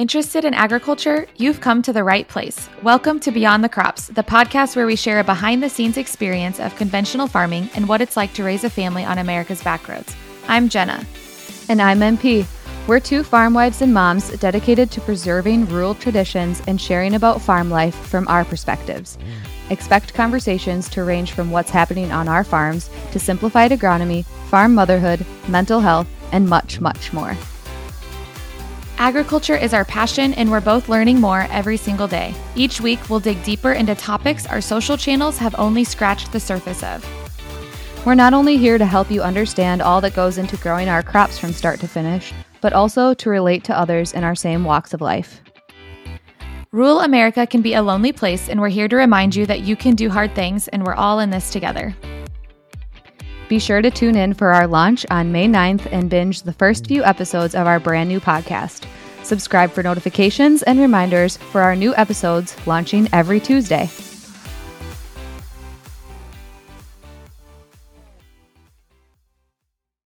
Interested in agriculture? You've come to the right place. Welcome to Beyond the Crops, the podcast where we share a behind the scenes experience of conventional farming and what it's like to raise a family on America's backroads. I'm Jenna. And I'm MP. We're two farm wives and moms dedicated to preserving rural traditions and sharing about farm life from our perspectives. Expect conversations to range from what's happening on our farms to simplified agronomy, farm motherhood, mental health, and much, much more. Agriculture is our passion, and we're both learning more every single day. Each week, we'll dig deeper into topics our social channels have only scratched the surface of. We're not only here to help you understand all that goes into growing our crops from start to finish, but also to relate to others in our same walks of life. Rural America can be a lonely place, and we're here to remind you that you can do hard things, and we're all in this together. Be sure to tune in for our launch on May 9th and binge the first few episodes of our brand new podcast. Subscribe for notifications and reminders for our new episodes launching every Tuesday.